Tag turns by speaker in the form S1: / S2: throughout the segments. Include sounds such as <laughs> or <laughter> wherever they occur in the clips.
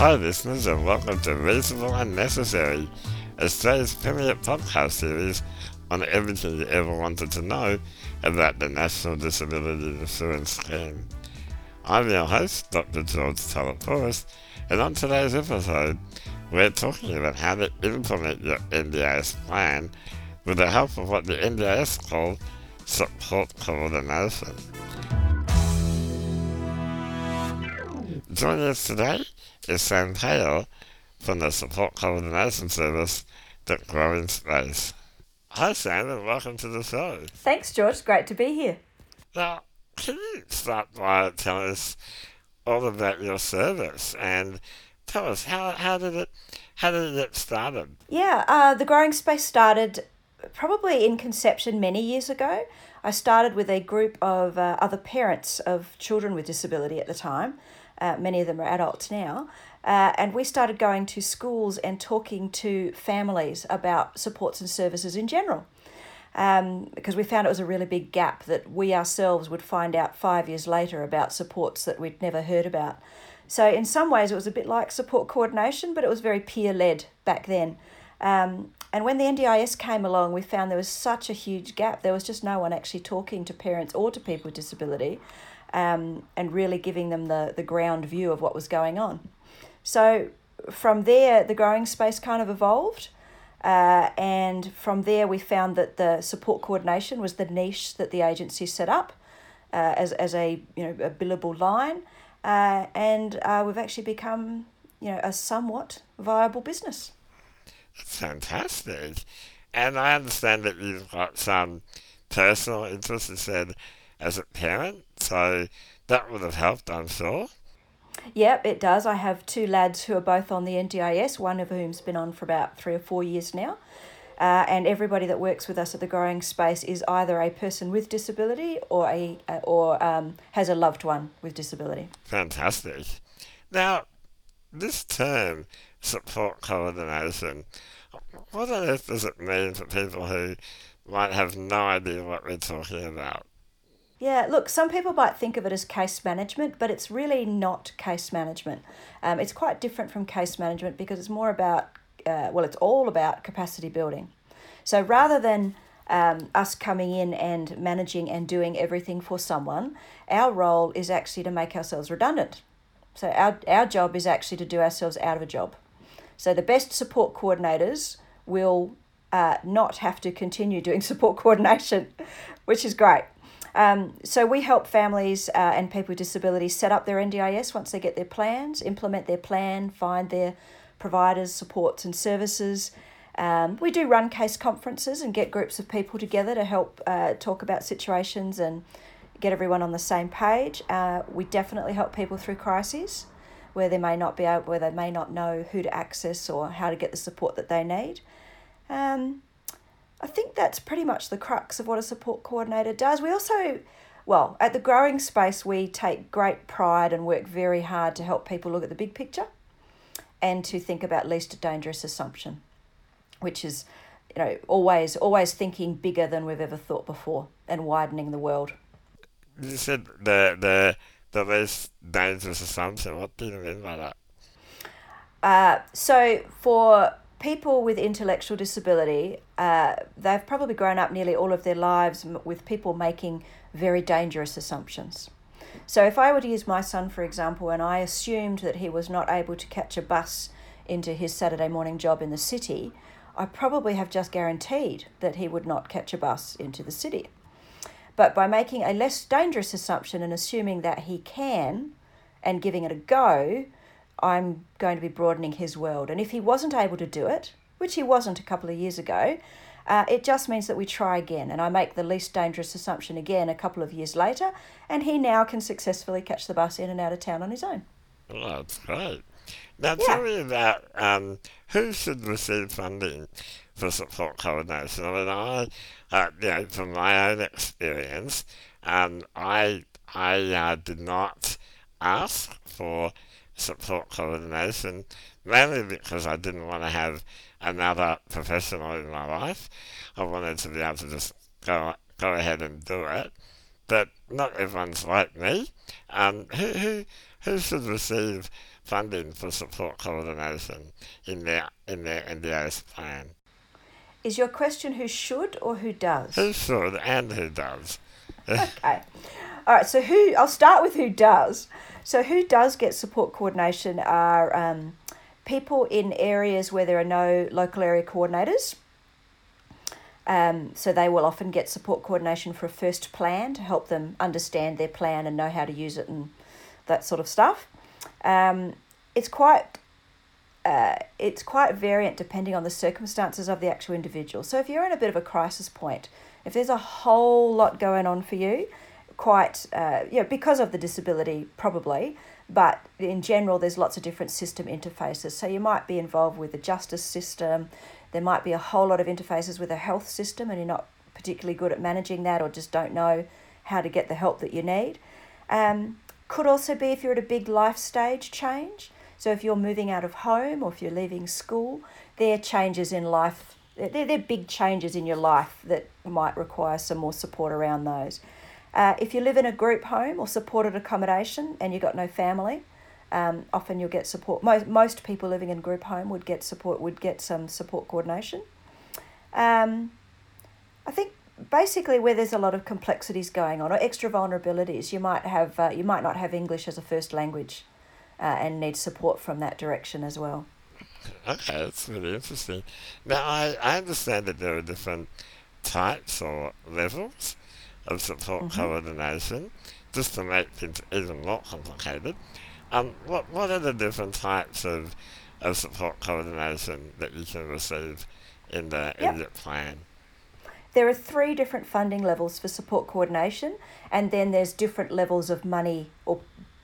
S1: Hi, listeners, and welcome to Reasonable and Necessary, Australia's premier podcast series on everything you ever wanted to know about the National Disability Insurance Scheme. I'm your host, Dr. George Taleporos, and on today's episode, we're talking about how to implement your NDIS plan with the help of what the NDIS call support coordination. Joining us today is Sam Taylor from the Support Coordination Service at Growing Space. Hi Sam and welcome to the show.
S2: Thanks George, great to be here.
S1: Now, can you start by telling us all about your service and tell us how, how did it how did it started?
S2: Yeah, uh, the Growing Space started probably in conception many years ago. I started with a group of uh, other parents of children with disability at the time uh, many of them are adults now. Uh, and we started going to schools and talking to families about supports and services in general. Um, because we found it was a really big gap that we ourselves would find out five years later about supports that we'd never heard about. So, in some ways, it was a bit like support coordination, but it was very peer led back then. Um, and when the NDIS came along, we found there was such a huge gap. There was just no one actually talking to parents or to people with disability um, and really giving them the, the ground view of what was going on. So from there, the growing space kind of evolved. Uh, and from there, we found that the support coordination was the niche that the agency set up uh, as, as a, you know, a billable line. Uh, and uh, we've actually become you know, a somewhat viable business.
S1: Fantastic. And I understand that you've got some personal interest, you said, as a parent, so that would have helped, I'm sure.
S2: Yep, it does. I have two lads who are both on the NDIS, one of whom's been on for about three or four years now. Uh, and everybody that works with us at the Growing Space is either a person with disability or a or um, has a loved one with disability.
S1: Fantastic. Now, this term support coordination, what on earth does it mean for people who might have no idea what we're talking about?
S2: Yeah, look, some people might think of it as case management, but it's really not case management. Um, it's quite different from case management because it's more about, uh, well, it's all about capacity building. So rather than um, us coming in and managing and doing everything for someone, our role is actually to make ourselves redundant. So our, our job is actually to do ourselves out of a job. So the best support coordinators will uh, not have to continue doing <laughs> support coordination, which is great. Um, so we help families uh, and people with disabilities set up their NDIS once they get their plans, implement their plan, find their providers, supports, and services. Um, we do run case conferences and get groups of people together to help uh, talk about situations and get everyone on the same page. Uh, we definitely help people through crises where they may not be able, where they may not know who to access or how to get the support that they need. Um, I think that's pretty much the crux of what a support coordinator does. We also, well, at the growing space, we take great pride and work very hard to help people look at the big picture and to think about least dangerous assumption, which is, you know, always always thinking bigger than we've ever thought before and widening the world.
S1: You said the the the least dangerous assumption. What do you mean by that?
S2: Uh, so for people with intellectual disability, uh, they've probably grown up nearly all of their lives with people making very dangerous assumptions. So, if I were to use my son, for example, and I assumed that he was not able to catch a bus into his Saturday morning job in the city, I probably have just guaranteed that he would not catch a bus into the city. But by making a less dangerous assumption and assuming that he can and giving it a go, I'm going to be broadening his world. And if he wasn't able to do it, which he wasn't a couple of years ago, uh, it just means that we try again. And I make the least dangerous assumption again a couple of years later, and he now can successfully catch the bus in and out of town on his own.
S1: Oh, that's great. Now, yeah. tell me about um, who should receive funding for support coordination. I mean, I, uh, you know, from my own experience, um, I, I uh, did not ask for support coordination, mainly because I didn't want to have another professional in my life. I wanted to be able to just go go ahead and do it. But not everyone's like me. Um, who, who, who should receive funding for support coordination in their in their NDIS plan?
S2: Is your question who should or who does?
S1: Who should and who does?
S2: okay. All right, so who, I'll start with who does. So, who does get support coordination are um, people in areas where there are no local area coordinators. Um, so, they will often get support coordination for a first plan to help them understand their plan and know how to use it and that sort of stuff. Um, it's quite uh, it's quite variant depending on the circumstances of the actual individual. So if you're in a bit of a crisis point, if there's a whole lot going on for you, quite, uh, you know, because of the disability, probably, but in general, there's lots of different system interfaces. So you might be involved with the justice system, there might be a whole lot of interfaces with a health system, and you're not particularly good at managing that or just don't know how to get the help that you need. Um, could also be if you're at a big life stage change. So if you're moving out of home or if you're leaving school, there are changes in life. They're, they're big changes in your life that might require some more support around those. Uh, if you live in a group home or supported accommodation and you've got no family, um, often you'll get support. Most, most people living in group home would get support, would get some support coordination. Um, I think basically where there's a lot of complexities going on or extra vulnerabilities, you might have uh, you might not have English as a first language uh, and need support from that direction as well.
S1: Okay, that's really interesting. Now, I, I understand that there are different types or levels of support mm-hmm. coordination, just to make things even more complicated. Um, what, what are the different types of, of support coordination that you can receive in the yep. in your plan?
S2: There are three different funding levels for support coordination, and then there's different levels of money or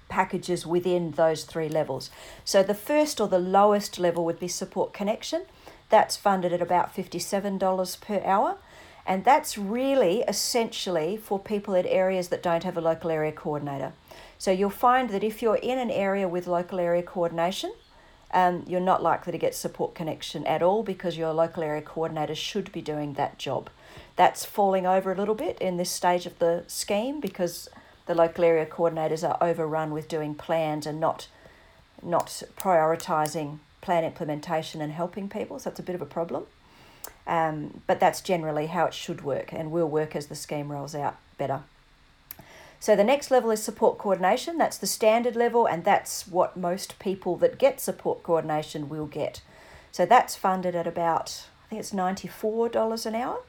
S2: packages within those three levels. So the first or the lowest level would be support connection. That's funded at about $57 per hour. And that's really essentially for people in areas that don't have a local area coordinator. So you'll find that if you're in an area with local area coordination, um, you're not likely to get support connection at all because your local area coordinator should be doing that job. That's falling over a little bit in this stage of the scheme because the local area coordinators are overrun with doing plans and not not prioritising plan implementation and helping people. So it's a bit of a problem. Um, but that's generally how it should work and will work as the scheme rolls out better. So the next level is support coordination. That's the standard level, and that's what most people that get support coordination will get. So that's funded at about, I think it's $94 an hour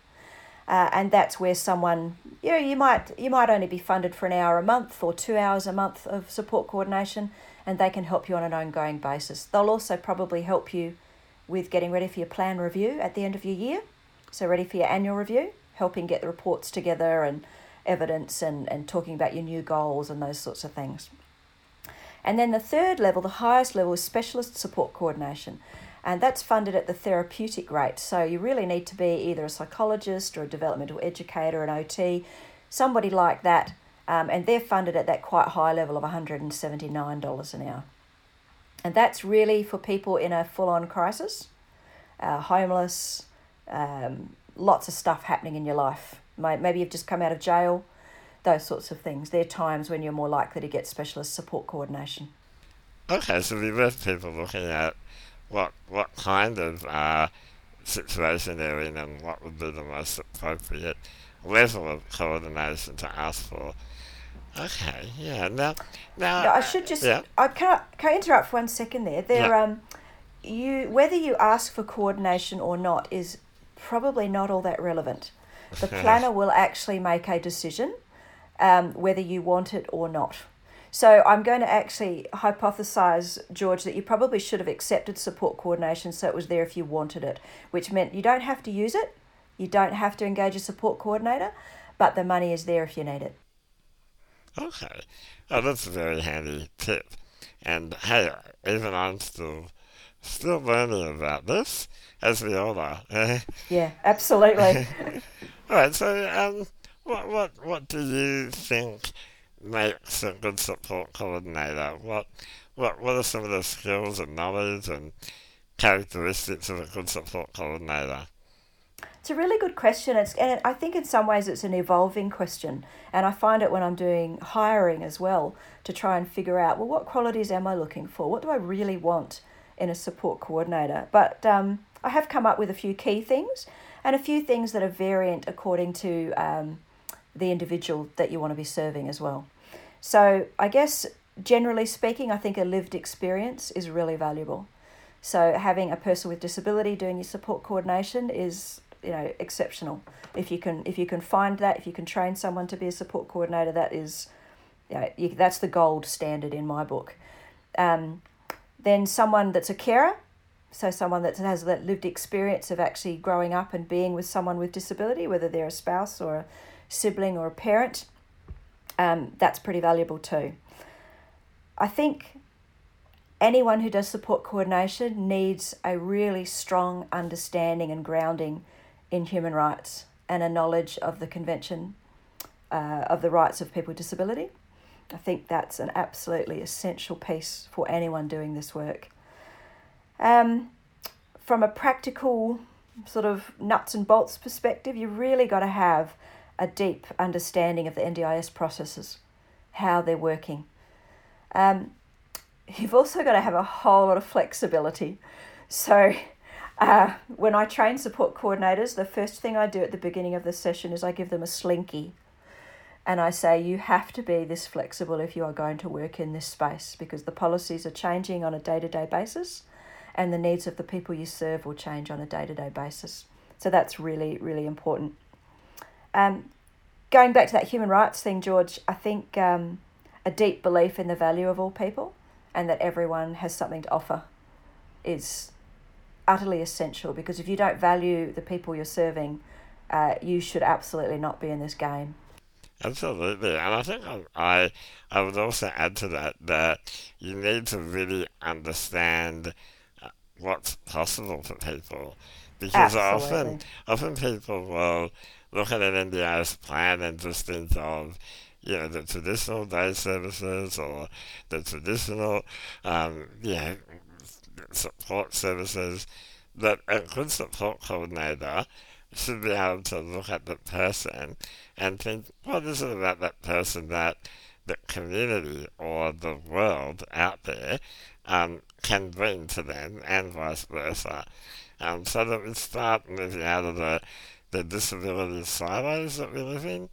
S2: uh, and that's where someone you know you might you might only be funded for an hour a month or two hours a month of support coordination and they can help you on an ongoing basis they'll also probably help you with getting ready for your plan review at the end of your year so ready for your annual review helping get the reports together and evidence and, and talking about your new goals and those sorts of things and then the third level the highest level is specialist support coordination and that's funded at the therapeutic rate. So you really need to be either a psychologist or a developmental educator, an OT, somebody like that, um, and they're funded at that quite high level of $179 an hour. And that's really for people in a full on crisis, uh, homeless, um, lots of stuff happening in your life. Maybe you've just come out of jail, those sorts of things. They're times when you're more likely to get specialist support coordination.
S1: Okay, so we have people looking at what what kind of uh, situation they're in and what would be the most appropriate level of coordination to ask for. Okay, yeah. Now, now
S2: no, I should just. Yeah. I can can I interrupt for one second there. There, um, you whether you ask for coordination or not is probably not all that relevant. The <laughs> planner will actually make a decision um, whether you want it or not. So I'm going to actually hypothesize, George, that you probably should have accepted support coordination so it was there if you wanted it, which meant you don't have to use it, you don't have to engage a support coordinator, but the money is there if you need it.
S1: Okay. Oh, that's a very handy tip. And hey, even I'm still still learning about this, as we all are.
S2: yeah, absolutely. <laughs>
S1: all right. So, um, what what what do you think makes a good support coordinator? What, what, what are some of the skills and knowledge and characteristics of a good support coordinator?
S2: It's a really good question. It's and I think in some ways it's an evolving question, and I find it when I'm doing hiring as well to try and figure out well what qualities am I looking for? What do I really want in a support coordinator? But um, I have come up with a few key things and a few things that are variant according to um, the individual that you want to be serving as well. So I guess generally speaking, I think a lived experience is really valuable. So having a person with disability doing your support coordination is you know exceptional. If you can if you can find that, if you can train someone to be a support coordinator, that is, you know, you, that's the gold standard in my book. Um, then someone that's a carer, so someone that has that lived experience of actually growing up and being with someone with disability, whether they're a spouse or a sibling or a parent, um, that's pretty valuable too. I think anyone who does support coordination needs a really strong understanding and grounding in human rights and a knowledge of the Convention uh, of the Rights of People with Disability. I think that's an absolutely essential piece for anyone doing this work. Um, from a practical sort of nuts and bolts perspective, you really got to have a deep understanding of the NDIS processes, how they're working. Um, you've also got to have a whole lot of flexibility. So, uh, when I train support coordinators, the first thing I do at the beginning of the session is I give them a slinky. And I say, you have to be this flexible if you are going to work in this space because the policies are changing on a day to day basis and the needs of the people you serve will change on a day to day basis. So that's really, really important. Um, going back to that human rights thing, George, I think um, a deep belief in the value of all people and that everyone has something to offer is utterly essential because if you don't value the people you're serving, uh, you should absolutely not be in this game.
S1: Absolutely, and I think I, I, I would also add to that that you need to really understand uh, what's possible for people because absolutely. often often people will look at an NDIS plan and just think of you know, the traditional day services or the traditional, um, you know, support services that a good support coordinator should be able to look at the person and think, what is it about that person that the community or the world out there um, can bring to them and vice versa. Um, so that we start moving out of the, the disability silos that we live in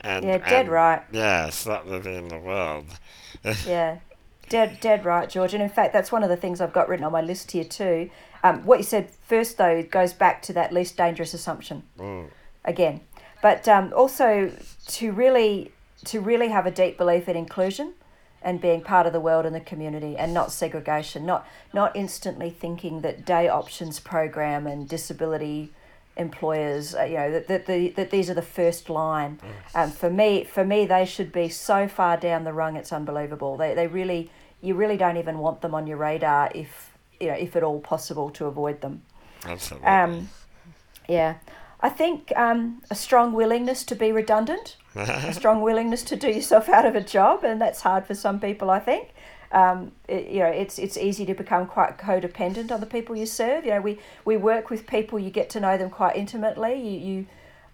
S2: and, yeah, dead and, right.
S1: Yeah, stop living in the world. <laughs>
S2: yeah, dead, dead right, George. And in fact, that's one of the things I've got written on my list here too. Um, what you said first, though, goes back to that least dangerous assumption mm. again, but um, also to really to really have a deep belief in inclusion and being part of the world and the community and not segregation not not instantly thinking that day options program and disability employers, uh, you know, that, that, the, that these are the first line. Um, for me, for me, they should be so far down the rung, it's unbelievable. They, they really, you really don't even want them on your radar if, you know, if at all possible to avoid them.
S1: Absolutely. Um,
S2: yeah. I think um, a strong willingness to be redundant, <laughs> a strong willingness to do yourself out of a job, and that's hard for some people, I think um, it, you know, it's it's easy to become quite codependent on the people you serve. You know, we, we work with people, you get to know them quite intimately. You, you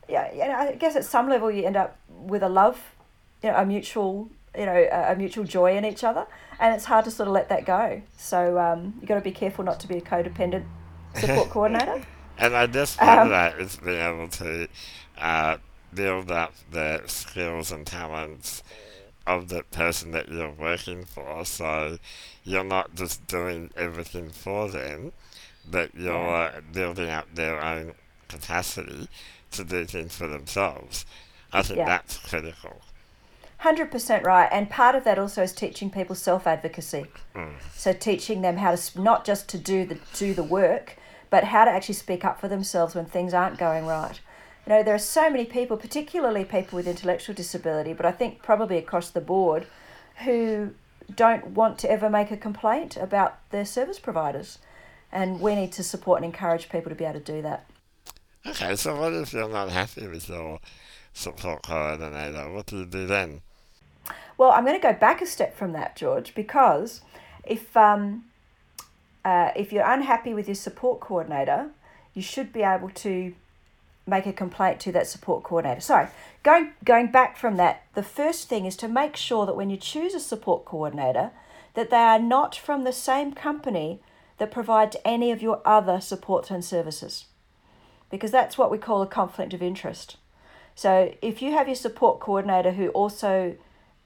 S2: yeah, you know, I guess at some level you end up with a love, you know, a mutual, you know, a, a mutual joy in each other, and it's hard to sort of let that go. So um, you got to be careful not to be a codependent <laughs> support coordinator.
S1: And I guess part um, that is being able to uh, build up the skills and talents of the person that you're working for. So you're not just doing everything for them, but you're building up their own capacity to do things for themselves. I think yeah. that's critical.
S2: 100% right. And part of that also is teaching people self advocacy. Mm. So teaching them how to not just to do the do the work, but how to actually speak up for themselves when things aren't going right. You know, there are so many people, particularly people with intellectual disability, but I think probably across the board, who don't want to ever make a complaint about their service providers. And we need to support and encourage people to be able to do that.
S1: Okay, so what if you're not happy with your support coordinator? What do you do then?
S2: Well, I'm going to go back a step from that, George, because if um, uh, if you're unhappy with your support coordinator, you should be able to make a complaint to that support coordinator. Sorry, going going back from that, the first thing is to make sure that when you choose a support coordinator, that they are not from the same company that provides any of your other supports and services. Because that's what we call a conflict of interest. So if you have your support coordinator who also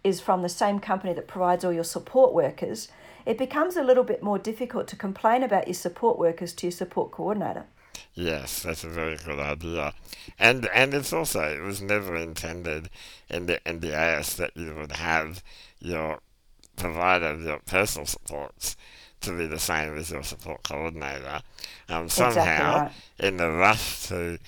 S2: is from the same company that provides all your support workers, it becomes a little bit more difficult to complain about your support workers to your support coordinator.
S1: Yes, that's a very good idea. And and it's also it was never intended in the NDIS that you would have your provider of your personal supports to be the same as your support coordinator. Um, somehow, exactly right. in the rush to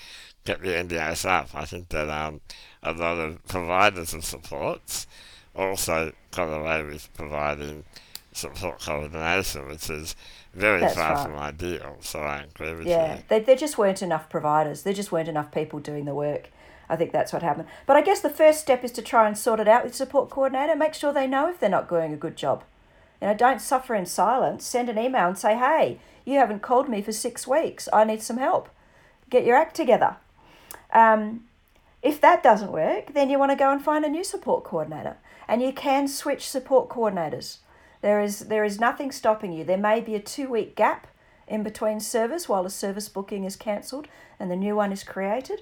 S1: get the NDIS up, I think that um, a lot of providers of supports also got away with providing support coordination, which is very That's far right. from ideal. So I agree with
S2: yeah, you. Yeah, there just weren't enough providers. There just weren't enough people doing the work. I think that's what happened. But I guess the first step is to try and sort it out with support coordinator. Make sure they know if they're not doing a good job. You know, don't suffer in silence. Send an email and say, "Hey, you haven't called me for six weeks. I need some help. Get your act together." Um, if that doesn't work, then you want to go and find a new support coordinator, and you can switch support coordinators. There is there is nothing stopping you. There may be a two week gap in between service while a service booking is cancelled and the new one is created.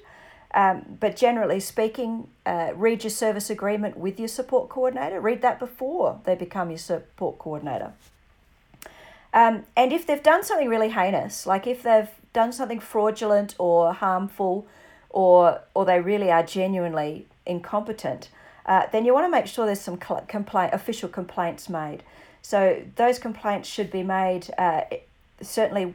S2: Um, but generally speaking, uh, read your service agreement with your support coordinator. Read that before they become your support coordinator. Um, and if they've done something really heinous, like if they've done something fraudulent or harmful, or or they really are genuinely incompetent, uh, then you want to make sure there's some complaint official complaints made. So those complaints should be made uh, certainly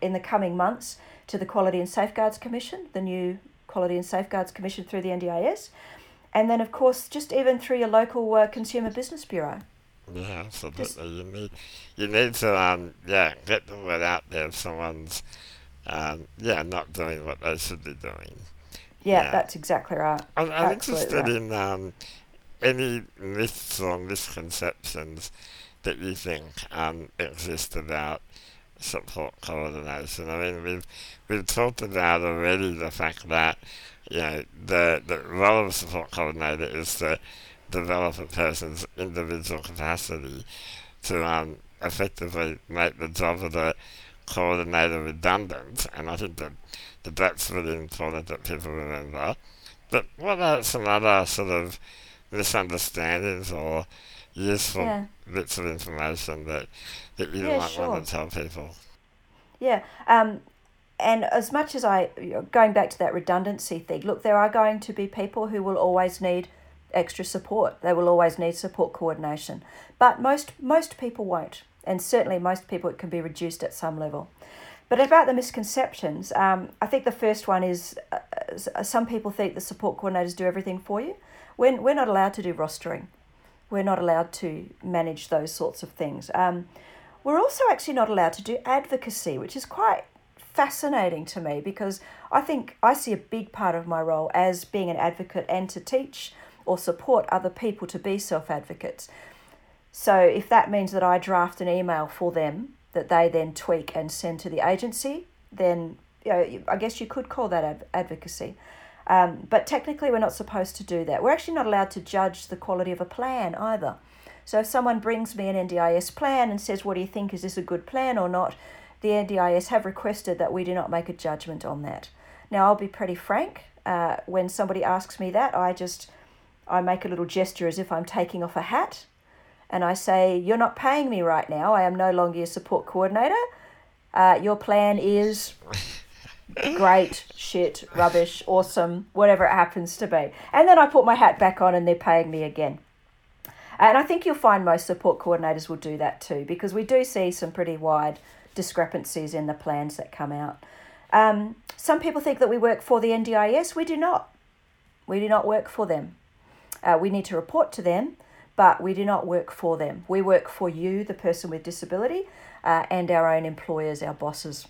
S2: in the coming months to the Quality and Safeguards Commission, the new Quality and Safeguards Commission through the NDIS, and then of course just even through your local uh, Consumer Business Bureau.
S1: Yeah, absolutely. Just, you need you need to um yeah get the word out there if someone's um yeah not doing what they should be doing.
S2: Yeah, yeah. that's exactly right.
S1: I'm, I'm interested right. in um any myths or misconceptions that you think um, exist about support coordination? I mean, we've we've talked about already the fact that you know the the role of support coordinator is to develop a person's individual capacity to um, effectively make the job of the coordinator redundant, and I think that, that that's really important that people remember. But what are some other sort of misunderstandings or useful yeah. bits of information that, that you yeah, might sure. want to tell people.
S2: Yeah. Um, and as much as I, going back to that redundancy thing, look, there are going to be people who will always need extra support. They will always need support coordination. But most, most people won't. And certainly most people, it can be reduced at some level. But about the misconceptions, um, I think the first one is uh, some people think the support coordinators do everything for you. We're, we're not allowed to do rostering we're not allowed to manage those sorts of things. Um, we're also actually not allowed to do advocacy, which is quite fascinating to me because I think I see a big part of my role as being an advocate and to teach or support other people to be self advocates. So if that means that I draft an email for them that they then tweak and send to the agency, then you know, I guess you could call that ad- advocacy. Um, but technically, we're not supposed to do that. We're actually not allowed to judge the quality of a plan either. So if someone brings me an NDIS plan and says, What do you think? Is this a good plan or not? The NDIS have requested that we do not make a judgment on that. Now, I'll be pretty frank. Uh, when somebody asks me that, I just I make a little gesture as if I'm taking off a hat, and I say, "You're not paying me right now. I am no longer your support coordinator. Uh, your plan is <laughs> great, shit, rubbish, awesome, whatever it happens to be. And then I put my hat back on and they're paying me again. And I think you'll find most support coordinators will do that too because we do see some pretty wide discrepancies in the plans that come out. Um, some people think that we work for the NDIS. We do not. We do not work for them. Uh, we need to report to them, but we do not work for them. We work for you, the person with disability, uh, and our own employers, our bosses.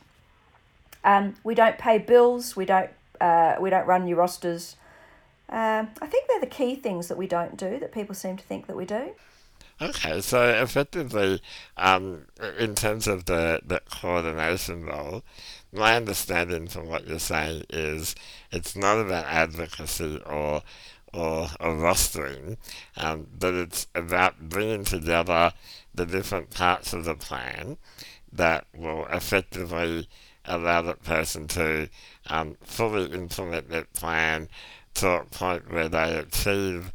S2: Um, we don't pay bills. We don't. Uh, we don't run new rosters. Um, I think they're the key things that we don't do that people seem to think that we do.
S1: Okay, so effectively, um, in terms of the, the coordination role, my understanding from what you're saying is it's not about advocacy or or, a rostering, um, but it's about bringing together the different parts of the plan that will effectively allow that person to um, fully implement that plan to a point where they achieve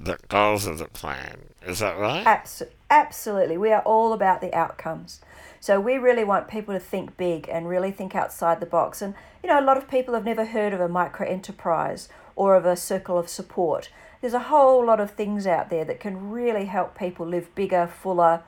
S1: the goals of the plan. Is that right?
S2: Abs- absolutely. We are all about the outcomes. So we really want people to think big and really think outside the box. And, you know, a lot of people have never heard of a micro enterprise or of a circle of support. There's a whole lot of things out there that can really help people live bigger, fuller,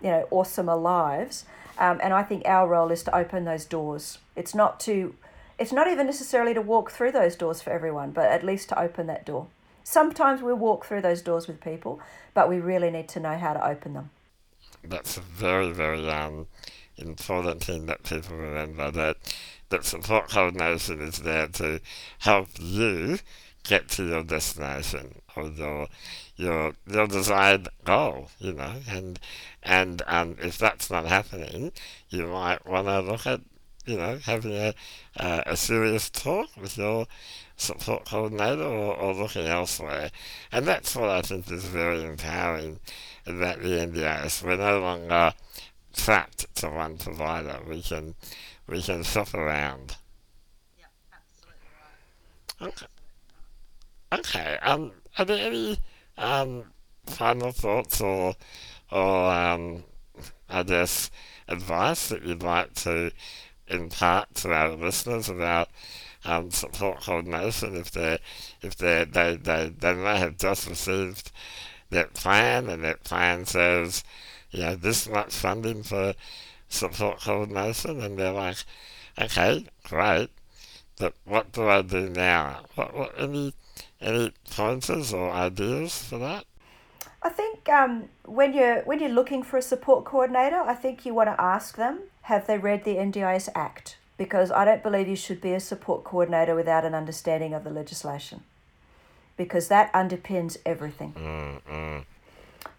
S2: you know, awesomer lives. Um, and I think our role is to open those doors. It's not to, it's not even necessarily to walk through those doors for everyone, but at least to open that door. Sometimes we walk through those doors with people, but we really need to know how to open them.
S1: That's a very, very um, important thing that people remember that that support coordination is there to help you get to your destination or your your your desired goal, you know, and and um, if that's not happening, you might want to look at you know having a uh, a serious talk with your support coordinator or, or looking elsewhere, and that's what I think is very empowering about the NDIS. We're no longer trapped to one provider. We can we can shop around.
S3: Yeah, absolutely right.
S1: Okay. Okay. Um, are there any um, final thoughts or, or um, I guess, advice that you'd like to impart to our listeners about um, support coordination if they if they they, they they may have just received that plan and that plan says you know this much funding for support coordination and they're like okay great but what do I do now what, what any any pointers or ideas for that?
S2: I think um, when you're when you're looking for a support coordinator, I think you want to ask them have they read the NDIS Act because I don't believe you should be a support coordinator without an understanding of the legislation because that underpins everything.
S1: Mm-hmm.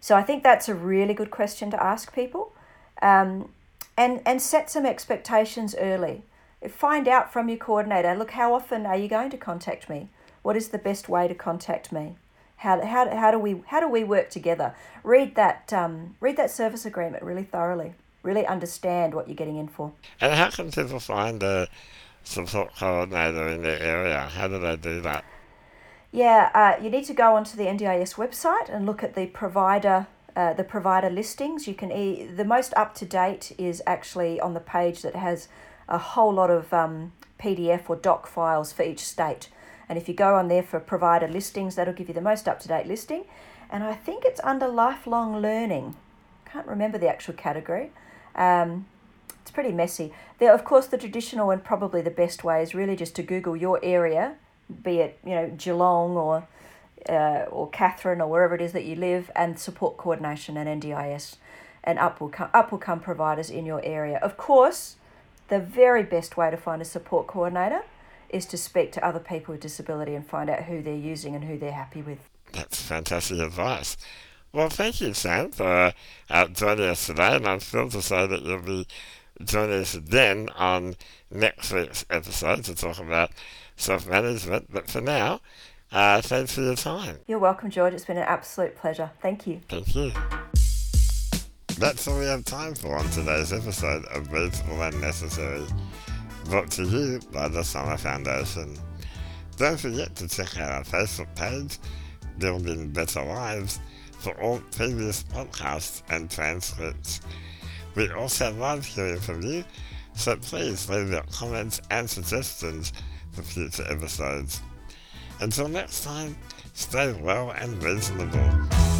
S2: So I think that's a really good question to ask people, um, and and set some expectations early. Find out from your coordinator. Look, how often are you going to contact me? What is the best way to contact me? How, how, how do we how do we work together? Read that um, read that service agreement really thoroughly. Really understand what you're getting in for.
S1: And how can people find a support coordinator in their area? How do they do that?
S2: Yeah, uh, you need to go onto the NDIS website and look at the provider uh, the provider listings. You can e- the most up to date is actually on the page that has a whole lot of um, PDF or doc files for each state. And if you go on there for provider listings, that'll give you the most up to date listing. And I think it's under lifelong learning. Can't remember the actual category. Um, it's pretty messy. There, of course, the traditional and probably the best way is really just to Google your area, be it you know Geelong or uh, or Katherine or wherever it is that you live, and support coordination and NDIS, and up will come up will come providers in your area. Of course, the very best way to find a support coordinator is to speak to other people with disability and find out who they're using and who they're happy with.
S1: That's fantastic advice. Well, thank you, Sam, for uh, joining us today, and I'm thrilled to say that you'll be joining us again on next week's episode to talk about self-management. But for now, uh, thanks for your time.
S2: You're welcome, George. It's been an absolute pleasure. Thank you.
S1: Thank you. That's all we have time for on today's episode of Reasonable and Necessary brought to you by the Summer Foundation. Don't forget to check out our Facebook page, Building Better Lives, for all previous podcasts and transcripts. We also love hearing from you, so please leave your comments and suggestions for future episodes. Until next time, stay well and reasonable.